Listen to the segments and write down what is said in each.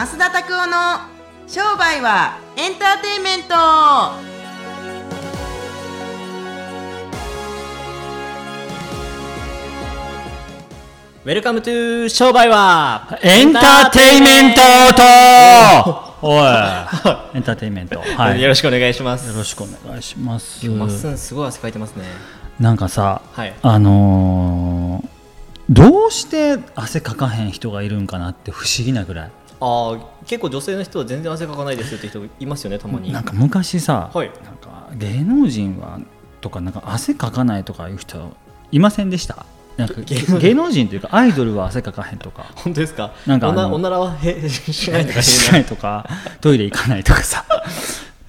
増田拓夫の商売はエンターテインメント。 Welcome to 商売はエンターテイメント。とおい。エンターテイ メント。はい。よろしくお願いします。よろしくお願いします。まっすんすごい汗かいてますね。なんかさ、はい。あのーどうして汗かかへん人がいるんかなって不思議なぐらいああ結構女性の人は全然汗かかないですよって人いますよねたまに。なんか昔さ、はい。なんか芸能人はとかなんか汗かかないとかいう人いませんでした？なんか 芸能人。というかアイドルは汗かかへんとか。本当ですか？なんかおなおならはへ しないとかしないとかトイレ行かないとかさ。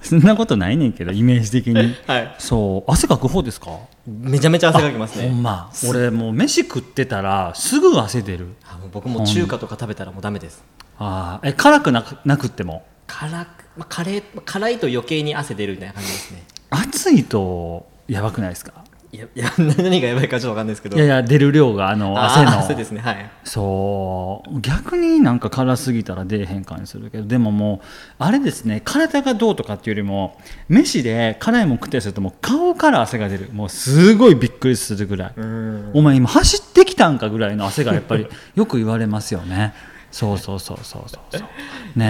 そんなことないねんけどイメージ的に。はい。そう。汗かく方ですか？めちゃめちゃ汗かきますね。ほんま。俺もう飯食ってたらすぐ汗出る。あもう僕も中華とか食べたらもうダメですあーえ辛くなくなくっても？辛く、まあ、カレー辛いと余計に汗出るみたいな感じですね。暑いとやばくないですか？いやいや 何がやばいかちょっとわかんないですけど。いやいや出る量があのあ汗の。ですねはい。そう。逆になんか辛すぎたら出えへん感じするけど。でももうあれですね体がどうとかっていうよりも飯で辛いもん食ったりするともう顔から汗が出る。もうすごいびっくりするぐらい。お前今走ってきたんかぐらいの汗がやっぱり よく言われますよねそうそうそうそうそうそう。ねえ、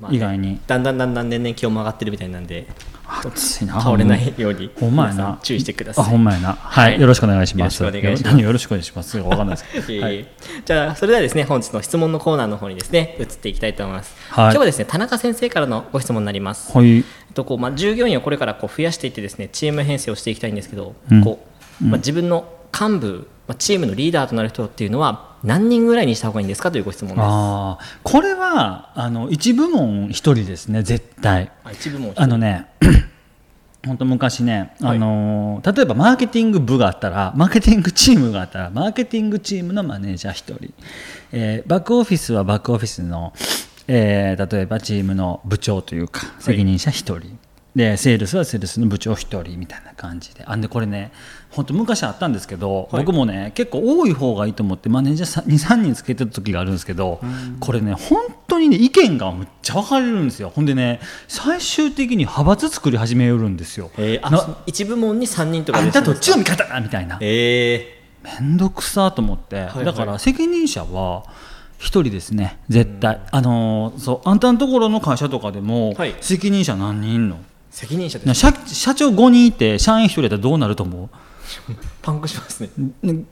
まあね。意外に。だんだんだんだん年々気温も上がってるみたいなんで。暑いな倒れないようにほんまやな。注意してください。あほんまやな。はい、はい。よろしくお願いします。よろしくお願いします。何よろしくお願いしますわかんないです はい、じゃあそれではですね本日の質問のコーナーの方にですね移っていきたいと思います、はい。今日はですね田中先生からのご質問になります、はい。えっとこうまあ、従業員をこれからこう増やしていってですねチーム編成をしていきたいんですけど、うん。こうまあ、自分の幹部、まあ、チームのリーダーとなる人っていうのは何人ぐらいにした方がいいんですかというご質問です。ああこれはあの一部門一人ですね絶対。あ一部もあのね 本当昔ね、はい。あのー例えばマーケティング部があったらマーケティングチームがあったらマーケティングチームのマネージャー1人、えーバックオフィスはバックオフィスの、えー例えばチームの部長というか責任者1人、でセールスはセールスの部長1人みたいな感じで。あんでこれね本当昔あったんですけど、はい。僕もね結構多い方がいいと思ってマネージャー23人つけてた時があるんですけどこれね本当にね意見がむっちゃ分かれるんですよ。ほんでね最終的に派閥作り始めるんですよ。えー、一部門に3人とかあんたどっちのの味方だみたいな。えめんどくさと思って、はいだから責任者は一人ですね絶対、あのーそうあんたのところの会社とかでも、はい。責任者何人いんの？ー、責任者です。な社社長5人いて社員1人やったらどうなると思パンクしますね。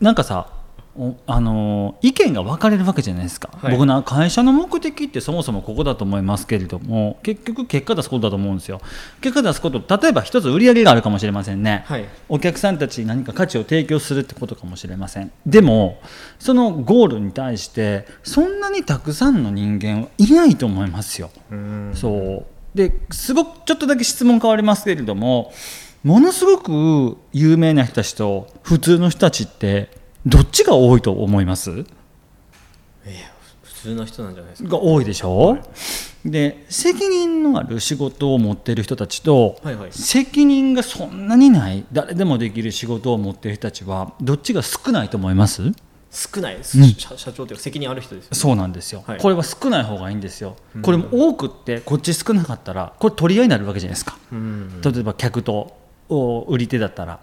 なんかさおあのー意見が分かれるわけじゃないですか、はい。僕な会社の目的ってそもそもここだと思いますけれども結局結果出すことだと思うんですよ。結果出すこと例えば一つ売り上げがあるかもしれませんね、はい。お客さんたちに何か価値を提供するってことかもしれません。でもそのゴールに対してそんなにたくさんの人間はいないと思いますよ。そうですごくちょっとだけ質問変わりますけれどもものすごく有名な人たちと普通の人たちってどっちが多いと思います？普通の人なんじゃないですか。が多いでしょ、で責任のある仕事を持っている人たちと、はいはい。責任がそんなにない誰でもできる仕事を持っている人たちはどっちが少ないと思います？少ないです、うん。社社長というか責任ある人ですよね。そうなんですよ、はい。これは少ない方がいいんですよ、これも多くってこっち少なかったらこれ取り合いになるわけじゃないですか、うん。例えば客とお売り手だったら、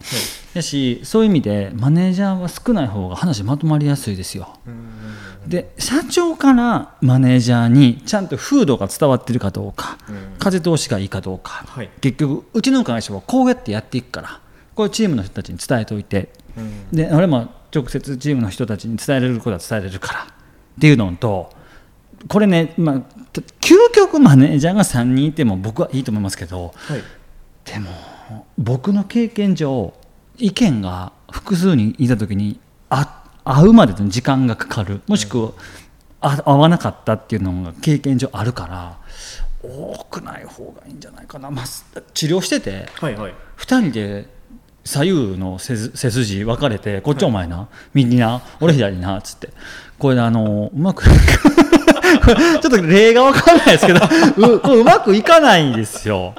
やしそういう意味でマネージャーは少ない方が話まとまりやすいですよ、で社長からマネージャーにちゃんと風土が伝わってるかどうか、風通しがいいかどうか、はい。結局うちの会社はこうやってやっていくからこれチームの人たちに伝えておいて、で俺も直接チームの人たちに伝えれることは伝えれるからっていうのとこれね、まあ、究極マネージャーが3人いても僕はいいと思いますけどはい。でも僕の経験上意見が複数にいた時にあ会うまでの時間がかかる。もしくは、あ会わなかったっていうのが経験上あるから多くない方がいいんじゃないかな、まあ、治療しててはいはい。2人で左右の背筋分かれてこっちお前な、右な俺左なっつって。これあのうまく ちょっと例が分かんないですけどううまくいかないんですよ。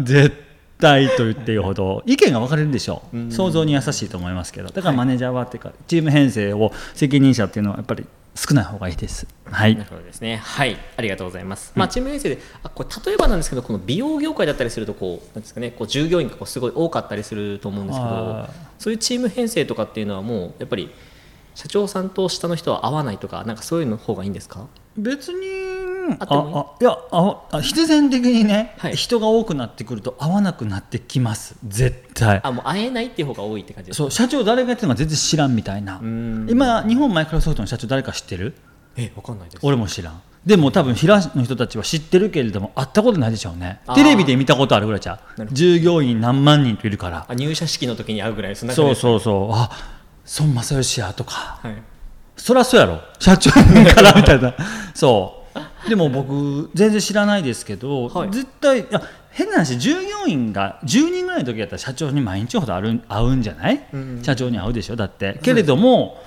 絶対と言っていいほど。意見が分かれるでしょう。想像に優しいと思いますけど。だからマネージャーはっていうかチーム編成を責任者っていうのはやっぱり少ない方がいいです。はいなるほどですね。はい、ありがとうございます。まあ、チーム編成で、あ、これ例えばなんですけど、この美容業界だったりすると、こう、なんですかね、こう従業員がこうすごい多かったりすると思うんですけど。そういうチーム編成とかっていうのは、もうやっぱり。社長さんと下の人は合わないとか、なんかそういうの方がいいんですか？別にあああいやああ必然的にね、はい。人が多くなってくると合わなくなってきます。絶対。あ、もう会えないっていう方が多いって感じですか？そう社長誰がやってるのか全然知らんみたいな。うん。今日本マイクロソフトの社長誰か知ってる？え、わかんないです。俺も知らん。でも多分平の人たちは知ってるけれども会ったことないでしょうね。あー。テレビで見たことあるぐらいちゃうなるほど。従業員何万人といるから。あ、入社式の時に会うぐらい、そんなそうう。そうそう。あ孫正義やとか。はい。そりゃそうやろ。社長やからみたいな。そうでも僕全然知らないですけど、はい。絶対いや変な話従業員が10人ぐらいの時やったら社長に毎日ほど会う会うんじゃない、うん社長に会うでしょ？だって。けれども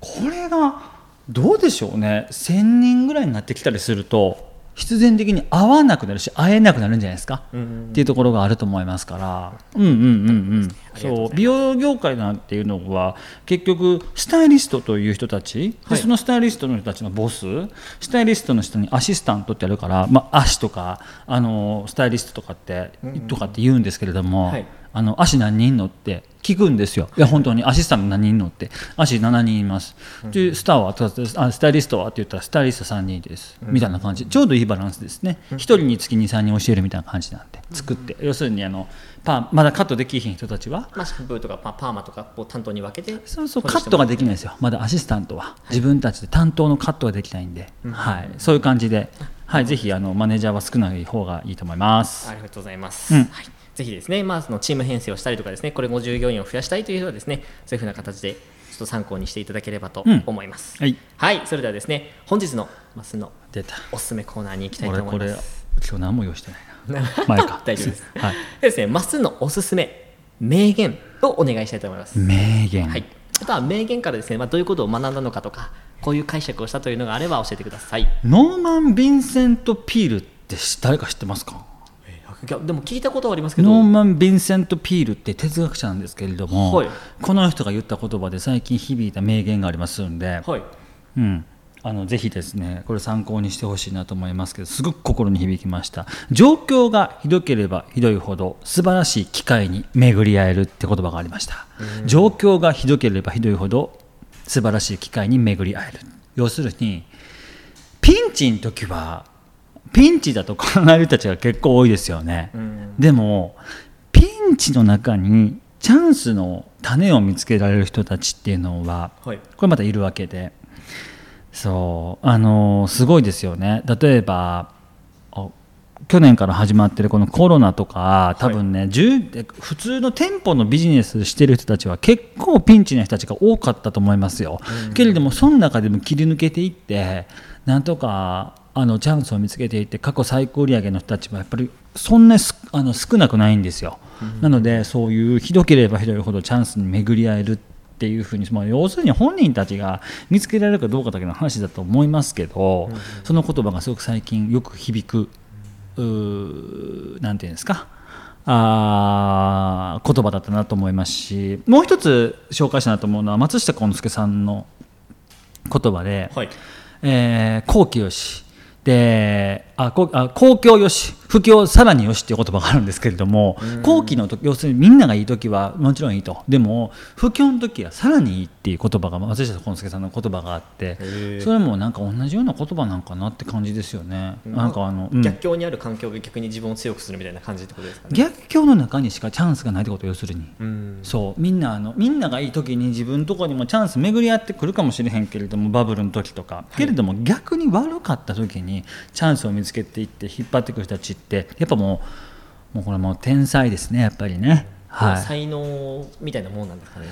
これがどうでしょうね。1000人ぐらいになってきたりすると必然的に会わなくなるし会えなくなるんじゃないですか、うん。っていうところがあると思いますから。うんうんうんうん。そう。美容業界なんていうのは結局スタイリストという人たち、ではい。そのスタイリストの人たちのボススタイリストの人にアシスタントってやるから、まあ、足とかあのスタイリストとかって、とかって言うんですけれども、はい。あの足何人のって聞くんですよ。いや本当に。アシスタント何人いんのって足7人います、でスターはあスタイリストはって言ったらスタイリスト3人です、みたいな感じ。ちょうどいいバランスですね、1人につき23人教えるみたいな感じなんで作って、要するにあのパーまだカットできひん人たちはまあ、シャンプーとか、まあ、パーマとか、担当に分けて。そうそうカットができないですよ。まだアシスタントは。自分たちで担当のカットができないんで、はい、そういう感じで、はい、ぜひあのマネージャーは少ない方がいいと思います。ありがとうございます。うん。はい、ぜひですね、まあ、そのチーム編成をしたりとかですね、これも従業員を増やしたいという人はですね、そういうふうな形で、ちょっと参考にしていただければとうん思います。はいはい、それではですね、本日のマスのおすすめコーナーに行きたいと思います。今日何も用意してないな 前か 大丈夫です。はいでですね、マスのおすすめ名言をお願いしたいと思います。名言、はい。あとは名言からですね、まあ、どういうことを学んだのかとか、こういう解釈をしたというのがあれば教えてください。ノーマン・ヴィンセント・ピールって誰か知ってますか？いやでも聞いたことはありますけど、ノーマン・ヴィンセント・ピールって哲学者なんですけれども、はい。この人が言った言葉で最近響いた名言がありますんで、はい。うん、あのぜひですねこれ参考にしてほしいなと思いますけどすごく心に響きました。状況がひどければひどいほど素晴らしい機会に巡り合えるって言葉がありました。状況がひどければひどいほど素晴らしい機会に巡り合える。要するにピンチの時はピンチだと考える人たちが結構多いですよね、でもピンチの中にチャンスの種を見つけられる人たちっていうのははい。これまたいるわけで。そう。あのすごいですよね。例えばあ去年から始まってるこのコロナとか多分ね、10普通の店舗のビジネスしてる人たちは結構ピンチな人たちが多かったと思いますよ、けれどもその中でも切り抜けていってなんとかあのチャンスを見つけていって過去最高売上の人たちはやっぱりそんなあの少なくないんですよ、なのでそういうひどければひどいほどチャンスに巡り合えるっていうふうに、まあ、要するに本人たちが見つけられるかどうかだけの話だと思いますけど、その言葉がすごく最近よく響くうーなんていうんですかあー言葉だったなと思いますしもう一つ紹介したいなと思うのは松下幸之助さんの言葉で、はい。えー、後期よしであこあ公共よし不況さらによしっていう言葉があるんですけれども後期の時要するにみんながいい時はもちろんいいとでも不況の時はさらにいいっていう言葉が松下幸之助さんの言葉があってーそれもなんか同じような言葉なんかなって感じですよね。なんかあの、うん逆境にある環境が逆に自分を強くするみたいな感じってことですかね。逆境の中にしかチャンスがないってこと要するに。うん。そうみんなあのみんながいい時に自分のところにもチャンス巡り合ってくるかもしれへんけれどもバブルの時とか、けれども逆に悪かった時にチャンスを見つけていって引っ張ってくる人たちってやっぱもうもうこれもう天才ですねやっぱりね。はい、才能みたいなもんなんですかね。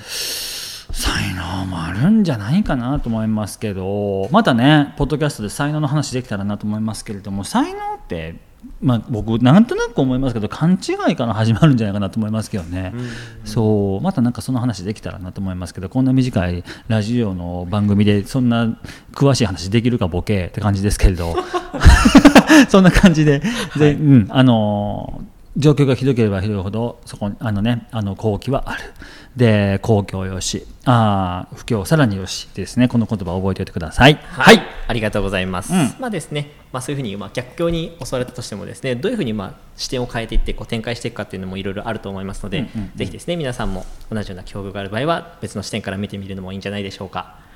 才能もあるんじゃないかなと思いますけどまたねポッドキャストで才能の話できたらなと思いますけれども才能って、まあ、僕なんとなく思いますけど勘違いから始まるんじゃないかなと思いますけどね、そう。またなんかその話できたらなと思いますけどこんな短いラジオの番組でそんな詳しい話できるかボケって感じですけれど。そんな感じで。で、うん、あの状況がひどければひどいほどそこにあのねあの好機はある。で公共よしあー不況さらによしですね。この言葉を覚えておいてください。はい、ありがとうございます。うん。まあですね、まあそういうふうにまあ逆境に襲われたとしてもですね、どういうふうにまあ視点を変えていってこう展開していくかっていうのもいろいろあると思いますので、うんうんうん。ぜひですね皆さんも同じような境遇がある場合は別の視点から見てみるのもいいんじゃないでしょうか。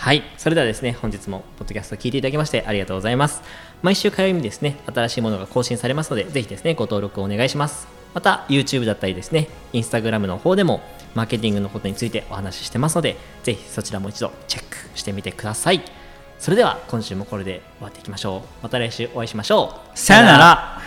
はい、それではですね本日もポッドキャストを聞いていただきましてありがとうございます。毎週火曜日にですね新しいものが更新されますので、ぜひですねご登録をお願いします。また YouTube だったりですね、Instagram の方でもマーケティングのことについてお話ししてますので、ぜひそちらも一度チェックしてみてください。それでは今週もこれで終わっていきましょう。また来週お会いしましょう。さよなら